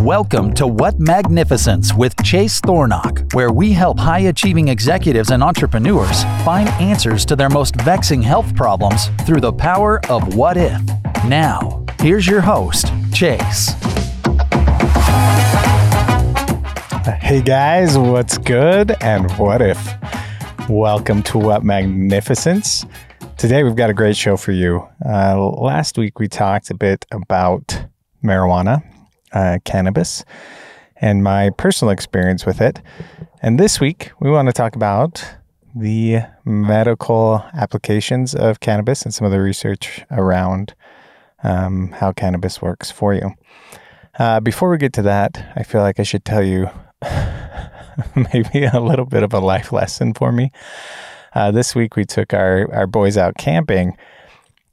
Welcome to What Magnificence with Chase Thornock, where we help high achieving executives and entrepreneurs find answers to their most vexing health problems through the power of what if. Now, here's your host, Chase. Hey guys, what's good and what if? Welcome to What Magnificence. Today we've got a great show for you. Uh, last week we talked a bit about marijuana uh, cannabis and my personal experience with it. And this week, we want to talk about the medical applications of cannabis and some of the research around um, how cannabis works for you. Uh, before we get to that, I feel like I should tell you maybe a little bit of a life lesson for me. Uh, this week, we took our, our boys out camping,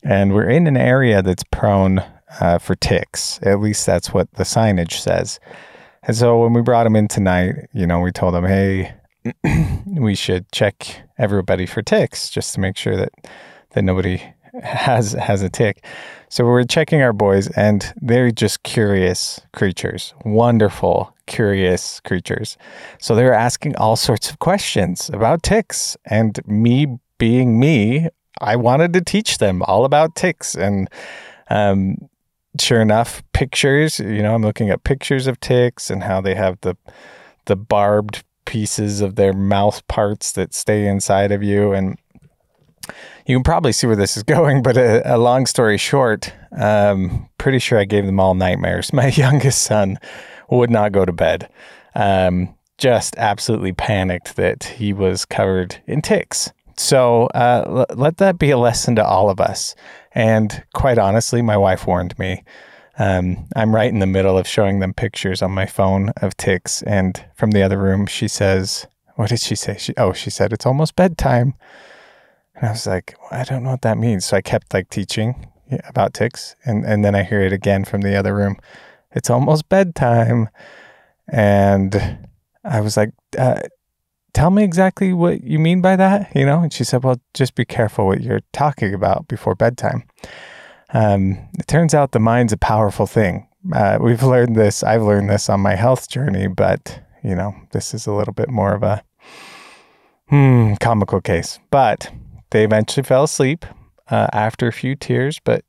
and we're in an area that's prone uh, for ticks. At least that's what the signage says. And so when we brought them in tonight, you know, we told them, hey, we should check everybody for ticks just to make sure that that nobody has has a tick. So we're checking our boys, and they're just curious creatures, wonderful, curious creatures. So they're asking all sorts of questions about ticks, and me being me, I wanted to teach them all about ticks and um, sure enough, pictures, you know, I'm looking at pictures of ticks and how they have the the barbed pieces of their mouth parts that stay inside of you and you can probably see where this is going, but a, a long story short, um, pretty sure I gave them all nightmares. My youngest son would not go to bed. Um, just absolutely panicked that he was covered in ticks. So uh, l- let that be a lesson to all of us. And quite honestly, my wife warned me. Um, I'm right in the middle of showing them pictures on my phone of ticks. And from the other room, she says, What did she say? She, oh, she said, It's almost bedtime. And I was like, I don't know what that means. So I kept like teaching about ticks. And, and then I hear it again from the other room. It's almost bedtime. And I was like, uh, tell me exactly what you mean by that, you know? And she said, well, just be careful what you're talking about before bedtime. Um, it turns out the mind's a powerful thing. Uh, we've learned this, I've learned this on my health journey, but, you know, this is a little bit more of a hmm, comical case. But they eventually fell asleep uh, after a few tears, but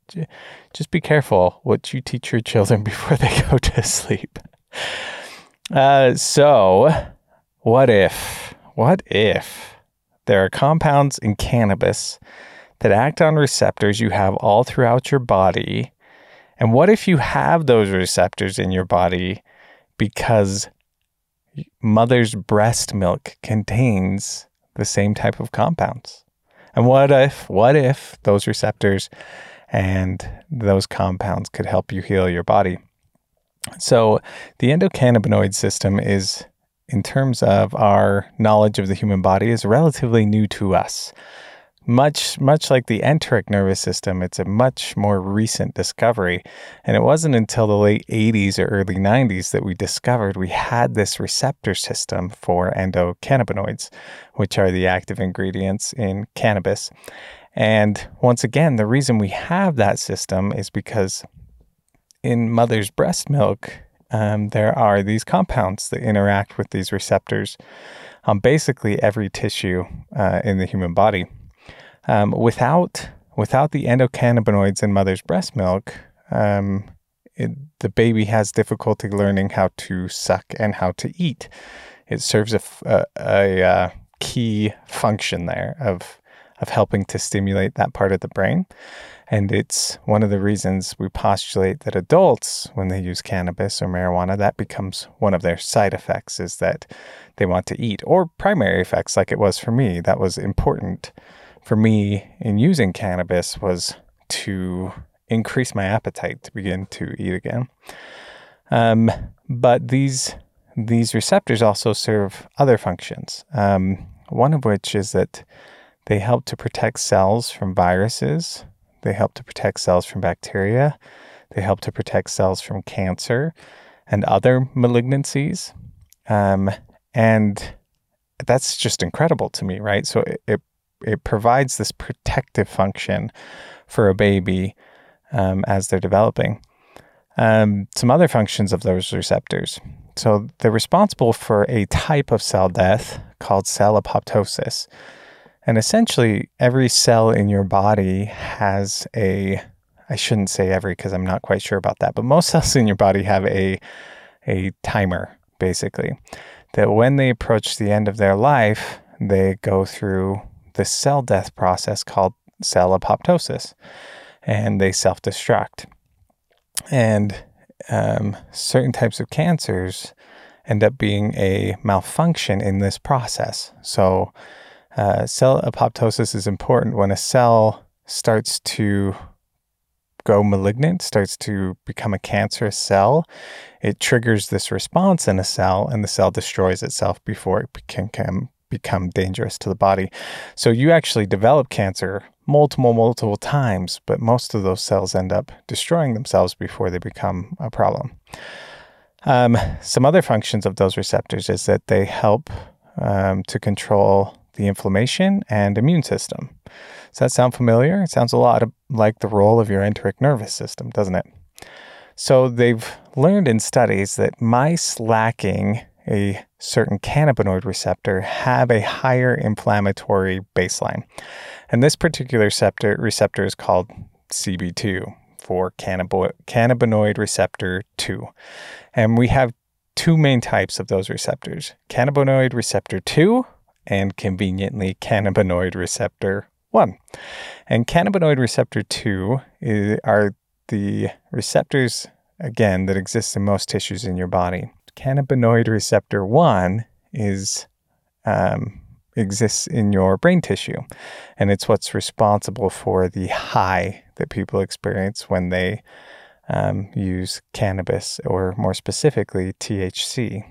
just be careful what you teach your children before they go to sleep. Uh, so, what if, what if there are compounds in cannabis that act on receptors you have all throughout your body? And what if you have those receptors in your body because mother's breast milk contains the same type of compounds? And what if, what if those receptors and those compounds could help you heal your body? So, the endocannabinoid system is in terms of our knowledge of the human body is relatively new to us. Much, much like the enteric nervous system, it's a much more recent discovery. And it wasn't until the late 80s or early 90s that we discovered we had this receptor system for endocannabinoids, which are the active ingredients in cannabis. And once again, the reason we have that system is because in mother's breast milk, um, there are these compounds that interact with these receptors on basically every tissue uh, in the human body. Um, without without the endocannabinoids in mother's breast milk, um, it, the baby has difficulty learning how to suck and how to eat. It serves a, a, a, a uh, key function there of of helping to stimulate that part of the brain. And it's one of the reasons we postulate that adults, when they use cannabis or marijuana, that becomes one of their side effects is that they want to eat, or primary effects, like it was for me. That was important for me in using cannabis was to increase my appetite to begin to eat again. Um, but these these receptors also serve other functions. Um, one of which is that they help to protect cells from viruses they help to protect cells from bacteria. They help to protect cells from cancer and other malignancies. Um, and that's just incredible to me, right? So it, it, it provides this protective function for a baby um, as they're developing. Um, some other functions of those receptors. So they're responsible for a type of cell death called cell apoptosis. And essentially, every cell in your body has a, I shouldn't say every because I'm not quite sure about that, but most cells in your body have a, a timer, basically, that when they approach the end of their life, they go through the cell death process called cell apoptosis and they self destruct. And um, certain types of cancers end up being a malfunction in this process. So, uh, cell apoptosis is important when a cell starts to go malignant, starts to become a cancerous cell. It triggers this response in a cell, and the cell destroys itself before it can, can become dangerous to the body. So you actually develop cancer multiple, multiple times, but most of those cells end up destroying themselves before they become a problem. Um, some other functions of those receptors is that they help um, to control the inflammation and immune system. Does that sound familiar? It sounds a lot like the role of your enteric nervous system, doesn't it? So they've learned in studies that mice lacking a certain cannabinoid receptor have a higher inflammatory baseline. And this particular receptor, receptor is called CB2 for cannabinoid receptor 2. And we have two main types of those receptors cannabinoid receptor 2 and conveniently cannabinoid receptor 1. And cannabinoid receptor 2 is, are the receptors, again, that exist in most tissues in your body cannabinoid receptor 1 is um, exists in your brain tissue and it's what's responsible for the high that people experience when they um, use cannabis or more specifically THC.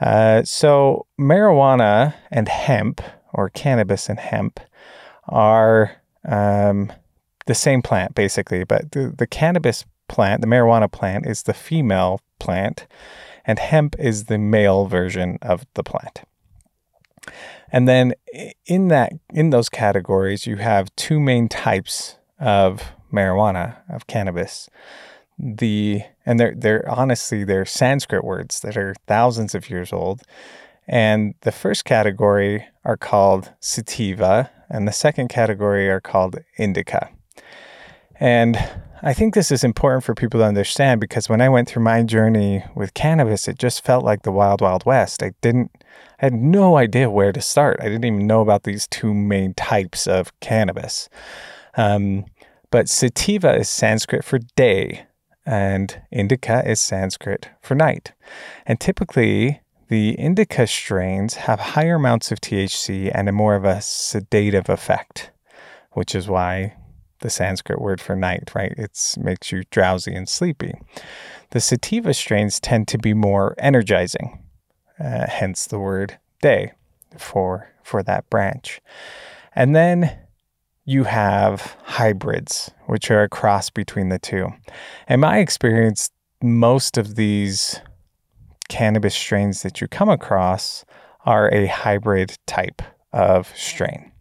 Uh, so marijuana and hemp or cannabis and hemp are um, the same plant basically, but the, the cannabis plant, the marijuana plant, is the female plant and hemp is the male version of the plant. And then in that in those categories you have two main types of marijuana, of cannabis. The and they're they're honestly they're Sanskrit words that are thousands of years old. And the first category are called sativa, and the second category are called indica. And I think this is important for people to understand because when I went through my journey with cannabis, it just felt like the wild, wild west. I didn't, I had no idea where to start. I didn't even know about these two main types of cannabis. Um, but sativa is Sanskrit for day, and indica is Sanskrit for night. And typically, the indica strains have higher amounts of THC and a more of a sedative effect, which is why the Sanskrit word for night, right? It makes you drowsy and sleepy. The sativa strains tend to be more energizing, uh, hence the word day for for that branch. And then you have hybrids, which are a cross between the two. In my experience, most of these cannabis strains that you come across are a hybrid type of strain.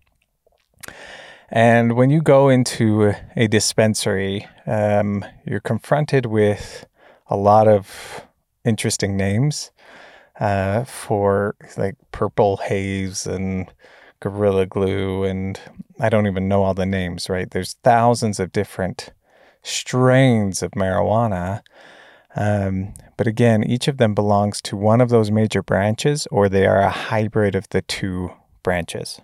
And when you go into a dispensary, um, you're confronted with a lot of interesting names uh, for like purple haze and gorilla glue, and I don't even know all the names. Right? There's thousands of different strains of marijuana. Um, but again, each of them belongs to one of those major branches, or they are a hybrid of the two branches.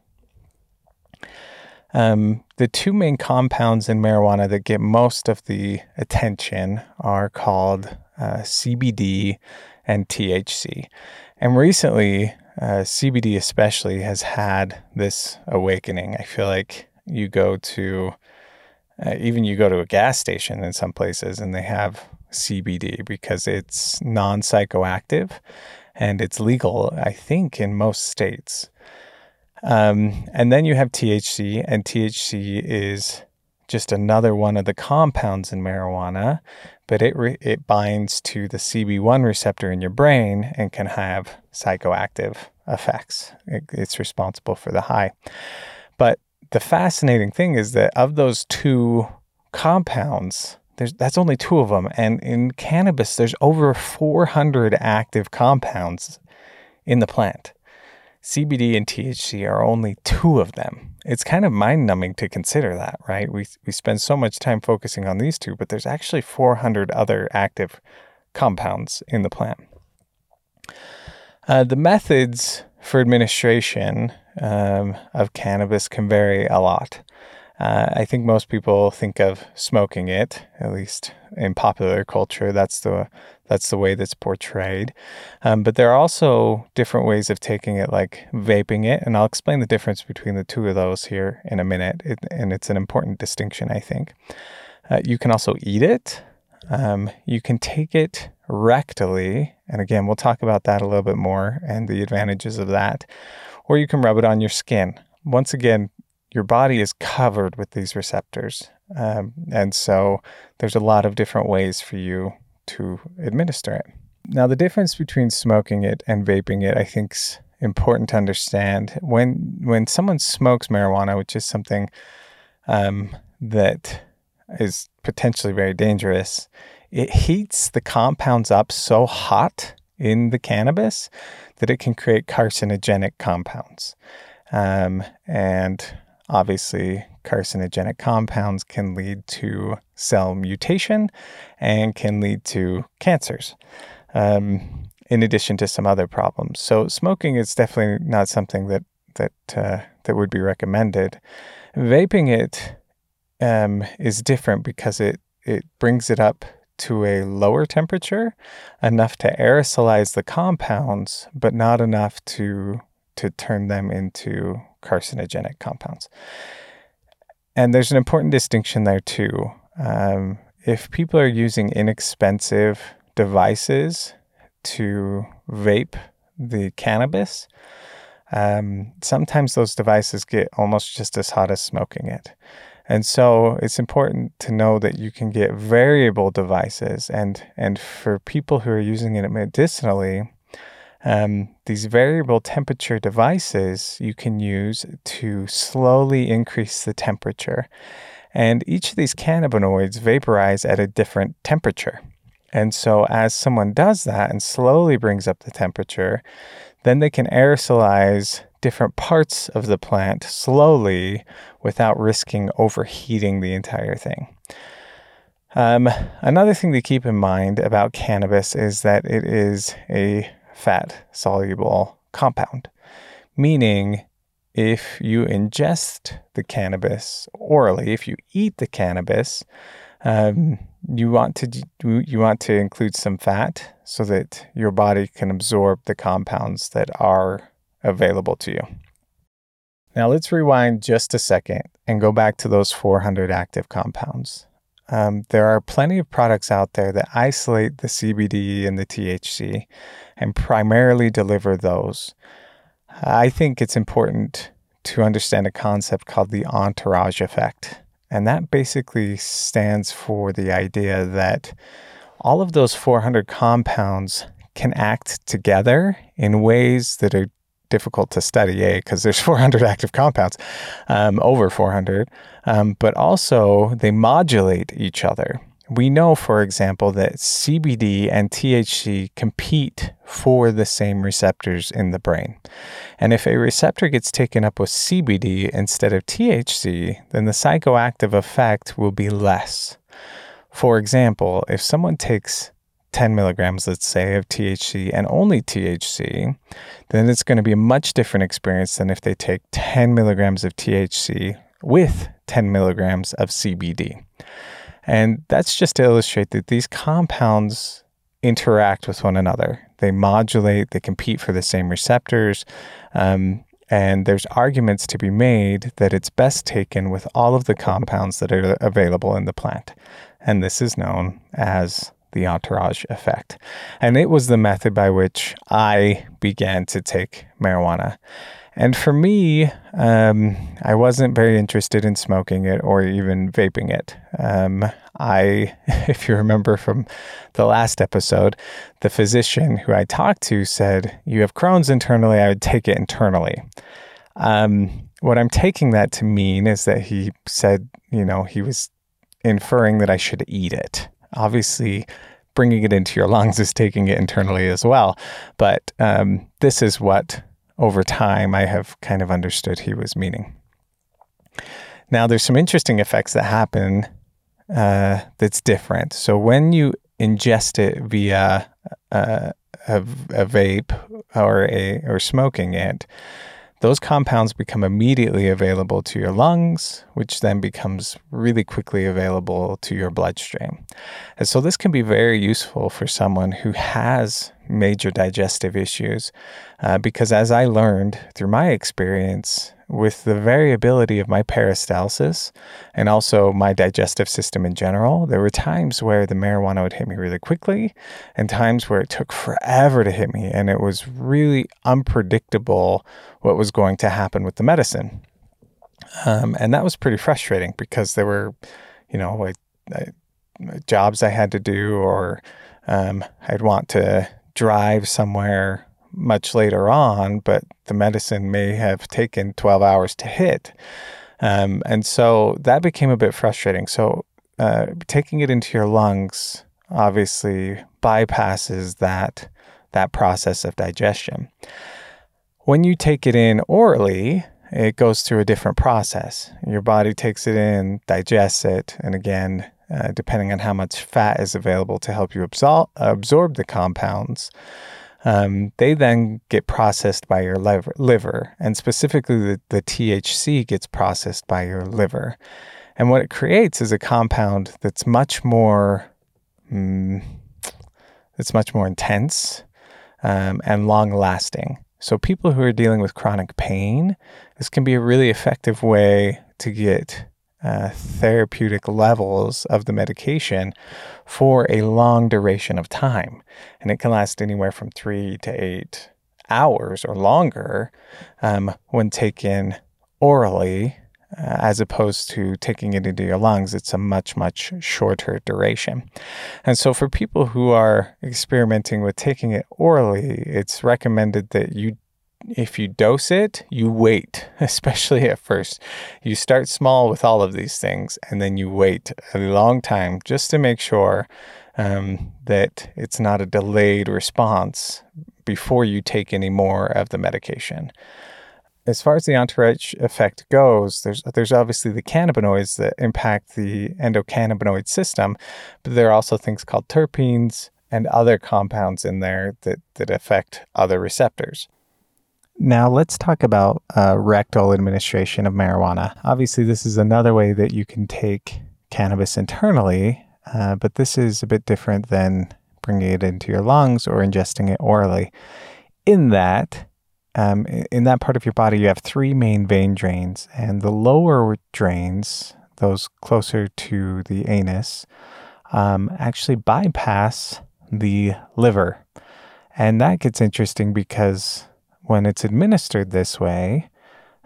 Um, the two main compounds in marijuana that get most of the attention are called uh, CBD and THC. And recently, uh, CBD especially has had this awakening. I feel like you go to, uh, even you go to a gas station in some places and they have CBD because it's non psychoactive and it's legal, I think, in most states. Um, and then you have THC, and THC is just another one of the compounds in marijuana, but it re- it binds to the CB1 receptor in your brain and can have psychoactive effects. It, it's responsible for the high. But the fascinating thing is that of those two compounds, there's that's only two of them, and in cannabis, there's over 400 active compounds in the plant. CBD and THC are only two of them. It's kind of mind numbing to consider that, right? We, we spend so much time focusing on these two, but there's actually 400 other active compounds in the plant. Uh, the methods for administration um, of cannabis can vary a lot. Uh, I think most people think of smoking it, at least in popular culture. That's the that's the way that's portrayed. Um, but there are also different ways of taking it, like vaping it, and I'll explain the difference between the two of those here in a minute. It, and it's an important distinction, I think. Uh, you can also eat it. Um, you can take it rectally, and again, we'll talk about that a little bit more and the advantages of that. Or you can rub it on your skin. Once again, your body is covered with these receptors. Um, and so there's a lot of different ways for you to administer it. Now, the difference between smoking it and vaping it, I think, is important to understand. When when someone smokes marijuana, which is something um, that is potentially very dangerous, it heats the compounds up so hot in the cannabis that it can create carcinogenic compounds. Um, and Obviously, carcinogenic compounds can lead to cell mutation and can lead to cancers, um, in addition to some other problems. So, smoking is definitely not something that that uh, that would be recommended. Vaping it um, is different because it it brings it up to a lower temperature, enough to aerosolize the compounds, but not enough to to turn them into carcinogenic compounds. And there's an important distinction there too. Um, if people are using inexpensive devices to vape the cannabis, um, sometimes those devices get almost just as hot as smoking it. And so it's important to know that you can get variable devices and and for people who are using it medicinally, um, these variable temperature devices you can use to slowly increase the temperature. And each of these cannabinoids vaporize at a different temperature. And so, as someone does that and slowly brings up the temperature, then they can aerosolize different parts of the plant slowly without risking overheating the entire thing. Um, another thing to keep in mind about cannabis is that it is a fat soluble compound, meaning if you ingest the cannabis orally, if you eat the cannabis, um, you want to you want to include some fat so that your body can absorb the compounds that are available to you. Now let's rewind just a second and go back to those 400 active compounds. Um, there are plenty of products out there that isolate the CBD and the THC and primarily deliver those. I think it's important to understand a concept called the entourage effect. And that basically stands for the idea that all of those 400 compounds can act together in ways that are difficult to study, A, because there's 400 active compounds, um, over 400, um, but also they modulate each other. We know, for example, that CBD and THC compete for the same receptors in the brain. And if a receptor gets taken up with CBD instead of THC, then the psychoactive effect will be less. For example, if someone takes 10 milligrams, let's say, of THC and only THC, then it's going to be a much different experience than if they take 10 milligrams of THC with 10 milligrams of CBD. And that's just to illustrate that these compounds interact with one another. They modulate, they compete for the same receptors. Um, and there's arguments to be made that it's best taken with all of the compounds that are available in the plant. And this is known as the entourage effect. And it was the method by which I began to take marijuana. And for me, um, I wasn't very interested in smoking it or even vaping it. Um, I, if you remember from the last episode, the physician who I talked to said, You have Crohn's internally, I would take it internally. Um, what I'm taking that to mean is that he said, you know, he was inferring that I should eat it. Obviously, bringing it into your lungs is taking it internally as well. But um, this is what, over time, I have kind of understood he was meaning. Now, there's some interesting effects that happen uh, that's different. So when you ingest it via uh, a, a vape or a or smoking it, those compounds become immediately available to your lungs, which then becomes really quickly available to your bloodstream. And so this can be very useful for someone who has major digestive issues, uh, because as I learned through my experience, with the variability of my peristalsis and also my digestive system in general, there were times where the marijuana would hit me really quickly and times where it took forever to hit me. And it was really unpredictable what was going to happen with the medicine. Um, and that was pretty frustrating because there were, you know, like I, jobs I had to do, or um, I'd want to drive somewhere much later on, but the medicine may have taken 12 hours to hit. Um, and so that became a bit frustrating. So uh, taking it into your lungs obviously bypasses that that process of digestion. When you take it in orally, it goes through a different process. Your body takes it in, digests it, and again, uh, depending on how much fat is available to help you absor- absorb the compounds, um, they then get processed by your liver, and specifically the, the THC gets processed by your liver. And what it creates is a compound that's much more, mm, that's much more intense um, and long lasting. So people who are dealing with chronic pain, this can be a really effective way to get uh, therapeutic levels of the medication for a long duration of time. And it can last anywhere from three to eight hours or longer um, when taken orally, uh, as opposed to taking it into your lungs. It's a much, much shorter duration. And so, for people who are experimenting with taking it orally, it's recommended that you if you dose it, you wait, especially at first. You start small with all of these things, and then you wait a long time just to make sure um, that it's not a delayed response before you take any more of the medication. As far as the entourage effect goes, there's there's obviously the cannabinoids that impact the endocannabinoid system, but there are also things called terpenes and other compounds in there that, that affect other receptors. Now, let's talk about uh, rectal administration of marijuana. Obviously, this is another way that you can take cannabis internally, uh, but this is a bit different than bringing it into your lungs or ingesting it orally. In that, um, in that part of your body, you have three main vein drains, and the lower drains, those closer to the anus, um, actually bypass the liver. And that gets interesting because when it's administered this way,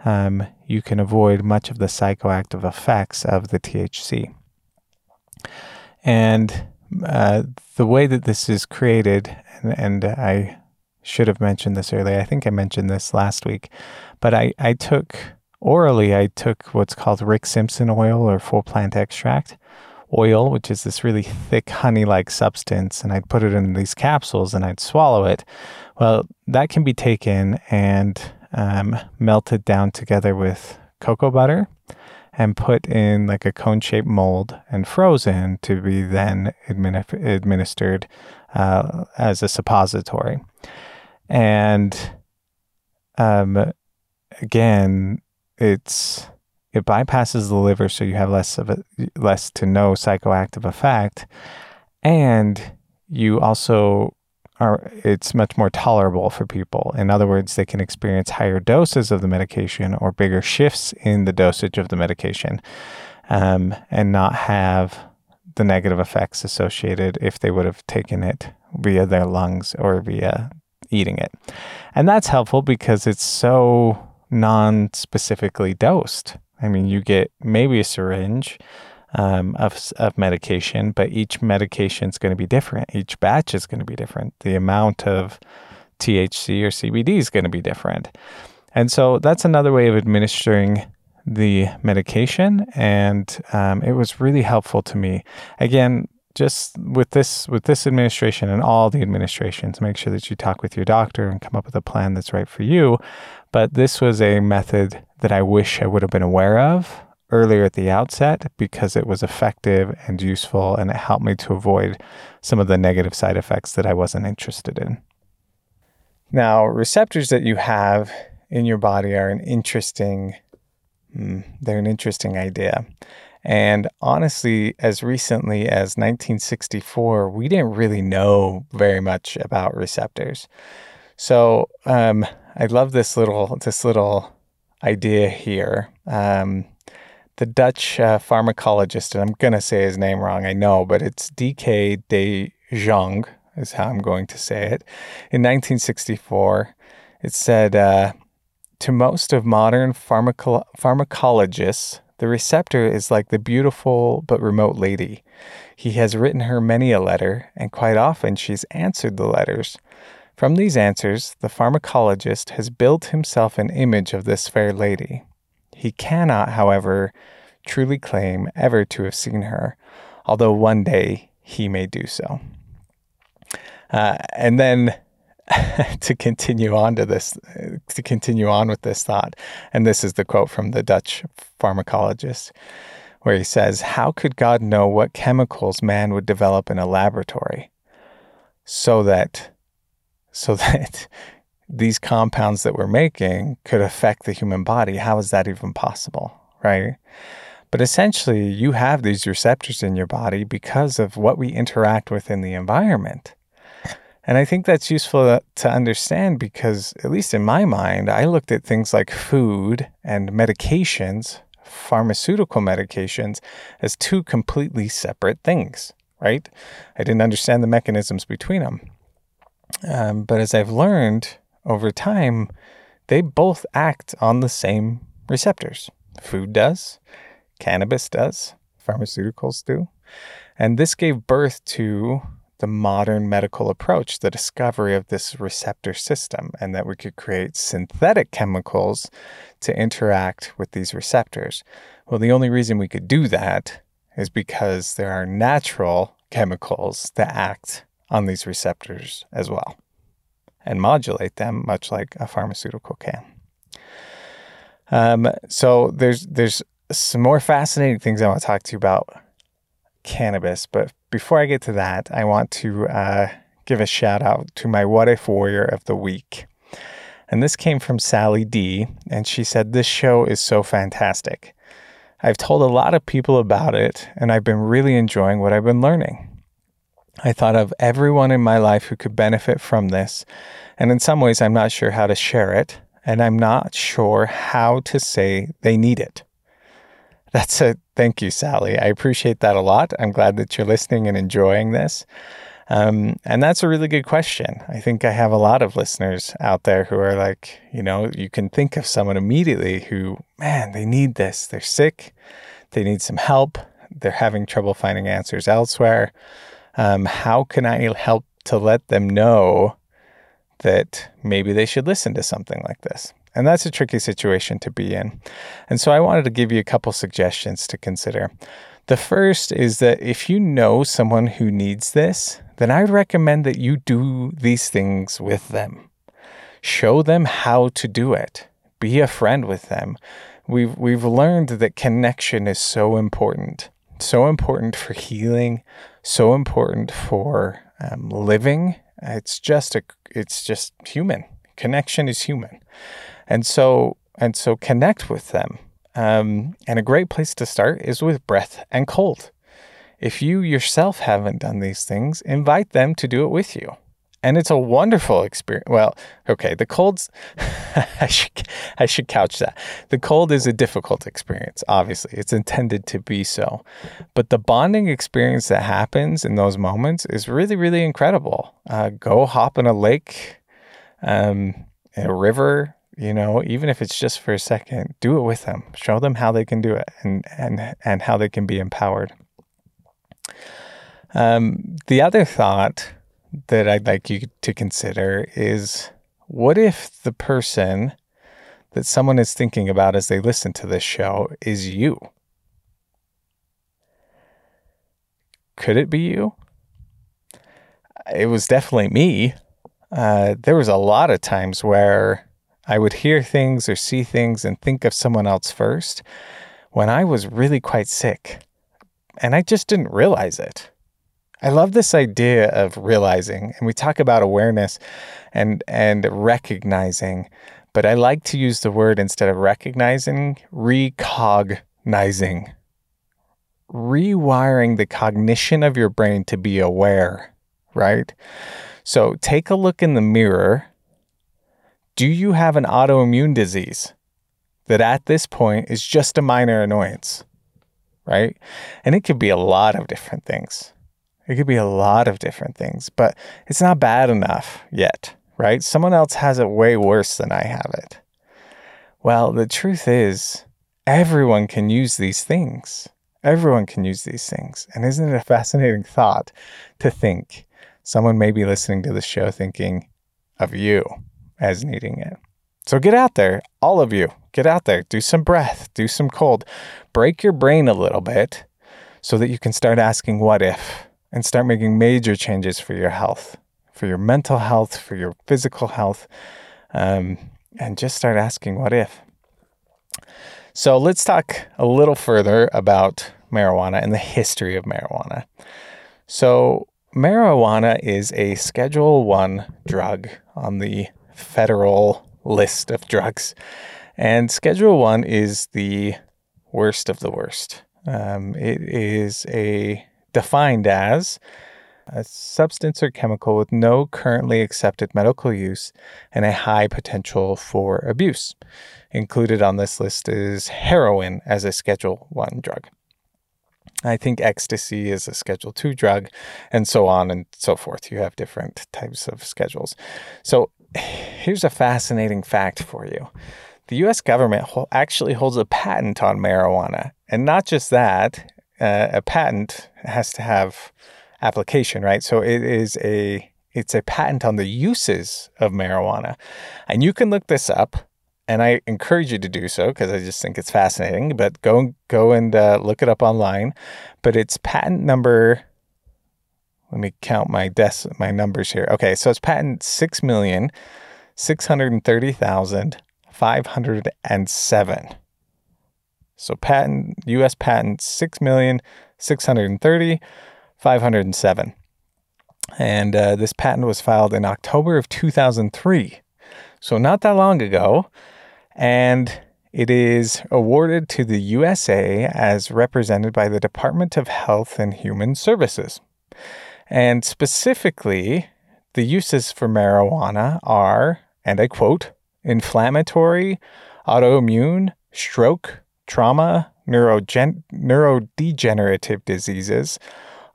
um, you can avoid much of the psychoactive effects of the THC. And uh, the way that this is created, and, and, I should have mentioned this earlier, I think I mentioned this last week, but I, I took orally, I took what's called Rick Simpson oil or full plant extract oil, which is this really thick honey like substance, and I'd put it in these capsules and I'd swallow it. Well, that can be taken and um, melted down together with cocoa butter and put in like a cone shaped mold and frozen to be then admin- administered uh, as a suppository. And um, again, it's it bypasses the liver, so you have less of a less to no psychoactive effect, and you also are it's much more tolerable for people. In other words, they can experience higher doses of the medication or bigger shifts in the dosage of the medication, um, and not have the negative effects associated if they would have taken it via their lungs or via eating it. And that's helpful because it's so non specifically dosed. I mean, you get maybe a syringe um, of, of medication, but each medication is going to be different. Each batch is going to be different. The amount of THC or CBD is going to be different. And so that's another way of administering the medication, and um, it was really helpful to me. Again, just with this with this administration and all the administrations, make sure that you talk with your doctor and come up with a plan that's right for you. But this was a method that I wish I would have been aware of earlier at the outset because it was effective and useful and it helped me to avoid some of the negative side effects that I wasn't interested in. Now, receptors that you have in your body are an interesting mm, they're an interesting idea. And honestly, as recently as 1964, we didn't really know very much about receptors. So um, I love this little this little idea here. Um, the Dutch uh, pharmacologist, and I'm going to say his name wrong, I know, but it's D.K. de Jongh, is how I'm going to say it. In 1964, it said uh, To most of modern pharmaco- pharmacologists, the receptor is like the beautiful but remote lady. He has written her many a letter, and quite often she's answered the letters. From these answers, the pharmacologist has built himself an image of this fair lady. He cannot, however, truly claim ever to have seen her, although one day he may do so. Uh, and then to continue on to this, to continue on with this thought, and this is the quote from the Dutch pharmacologist, where he says, How could God know what chemicals man would develop in a laboratory so that so that these compounds that we're making could affect the human body? How is that even possible? Right? But essentially, you have these receptors in your body because of what we interact with in the environment. And I think that's useful to understand because, at least in my mind, I looked at things like food and medications, pharmaceutical medications, as two completely separate things, right? I didn't understand the mechanisms between them. Um, but as I've learned over time, they both act on the same receptors. Food does, cannabis does, pharmaceuticals do. And this gave birth to the modern medical approach, the discovery of this receptor system, and that we could create synthetic chemicals to interact with these receptors. Well, the only reason we could do that is because there are natural chemicals that act on these receptors as well and modulate them, much like a pharmaceutical can. Um, so there's there's some more fascinating things I want to talk to you about cannabis. But before I get to that, I want to uh, give a shout out to my What If Warrior of the Week. And this came from Sally D, and she said, This show is so fantastic. I've told a lot of people about it, and I've been really enjoying what I've been learning. I thought of everyone in my life who could benefit from this, and in some ways, I'm not sure how to share it, and I'm not sure how to say they need it. That's a thank you, Sally. I appreciate that a lot. I'm glad that you're listening and enjoying this. Um, and that's a really good question. I think I have a lot of listeners out there who are like, you know, you can think of someone immediately who, man, they need this. They're sick. They need some help. They're having trouble finding answers elsewhere. Um, how can I help to let them know that maybe they should listen to something like this? And that's a tricky situation to be in. And so I wanted to give you a couple suggestions to consider. The first is that if you know someone who needs this, then I would recommend that you do these things with them. Show them how to do it. Be a friend with them. We've, we've learned that connection is so important, so important for healing, so important for um, living. It's just a, it's just human. Connection is human and so and so connect with them. Um, and a great place to start is with breath and cold. If you yourself haven't done these things, invite them to do it with you. And it's a wonderful experience. Well, okay, the cold's, I, should, I should couch that. The cold is a difficult experience, obviously. It's intended to be so. But the bonding experience that happens in those moments is really, really incredible. Uh, go hop in a lake, um, a river, you know even if it's just for a second do it with them show them how they can do it and and and how they can be empowered um, the other thought that i'd like you to consider is what if the person that someone is thinking about as they listen to this show is you. Could it be you? It was definitely me. Uh, there was a lot of times where I would hear things or see things and think of someone else first when I was really quite sick. And I just didn't realize it. I love this idea of realizing, and we talk about awareness and and recognizing, but I like to use the word instead of recognizing, recognizing. Rewiring the cognition of your brain to be aware, right? So take a look in the mirror. Do you have an autoimmune disease that at this point is just a minor annoyance, right? And it could be a lot of different things. It could be a lot of different things, but it's not bad enough yet, right? Someone else has it way worse than I have it. Well, the truth is, everyone can use these things. Everyone can use these things. And isn't it a fascinating thought to think someone may be listening to the show thinking of you as needing it? So get out there, all of you, get out there, do some breath, do some cold, break your brain a little bit so that you can start asking what if and start making major changes for your health, for your mental health, for your physical health, um, and just start asking what if. So let's talk a little further about marijuana and the history of marijuana. So marijuana is a Schedule One drug on the federal list of drugs, and Schedule One is the worst of the worst. Um, it is a defined as a substance or chemical with no currently accepted medical use and a high potential for abuse. Included on this list is heroin as a Schedule 1 drug. I think ecstasy is a Schedule 2 drug, and so on and so forth. You have different types of schedules. So here's a fascinating fact for you the US government actually holds a patent on marijuana. And not just that, uh, a patent has to have application, right? So it is a it's a patent on the uses of marijuana, and you can look this up. And I encourage you to do so because I just think it's fascinating. But go go and uh, look it up online. But it's patent number. Let me count my des- my numbers here. Okay, so it's patent six million six hundred thirty thousand five hundred and seven. So patent US patent 6,630,507. And uh, this patent was filed in October of 2003. So not that long ago. And it is awarded to the USA as represented by the Department of Health and Human Services. And specifically, the uses for marijuana are, and I quote, inflammatory, autoimmune, stroke, trauma, neurogen- neurodegenerative diseases,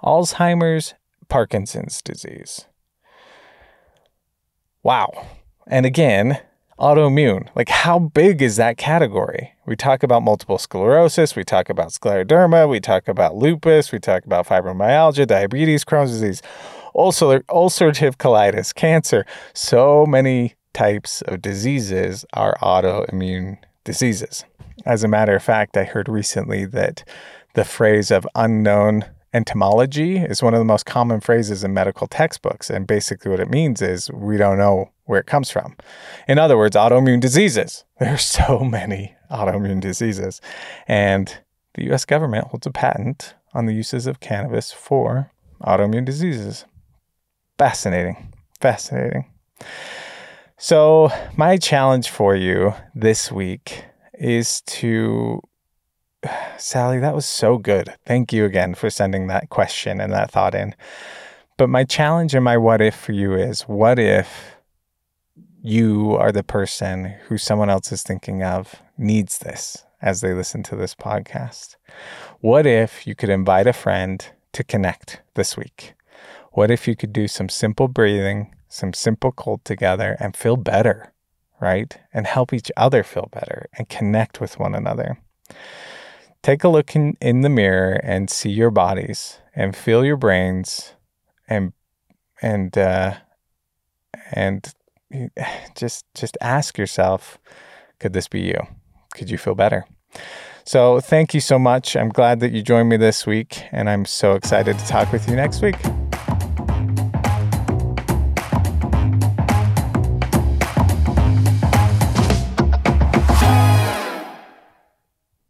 Alzheimer's, Parkinson's disease. Wow. And again, autoimmune. Like, how big is that category? We talk about multiple sclerosis, we talk about scleroderma, we talk about lupus, we talk about fibromyalgia, diabetes, Crohn's disease, ulcerative colitis, cancer. So many types of diseases are autoimmune diseases. As a matter of fact, I heard recently that the phrase of unknown entomology is one of the most common phrases in medical textbooks. And basically, what it means is we don't know where it comes from. In other words, autoimmune diseases. There are so many autoimmune diseases. And the US government holds a patent on the uses of cannabis for autoimmune diseases. Fascinating. Fascinating. So, my challenge for you this week is to Sally, that was so good. Thank you again for sending that question and that thought in. But my challenge and my what if for you is what if you are the person who someone else is thinking of needs this as they listen to this podcast? What if you could invite a friend to connect this week? What if you could do some simple breathing, some simple cold together and feel better? right? And help each other feel better and connect with one another. Take a look in, in the mirror and see your bodies and feel your brains and and uh, and just just ask yourself Could this be you? Could you feel better? So, thank you so much. I'm glad that you joined me this week, and I'm so excited to talk with you next week.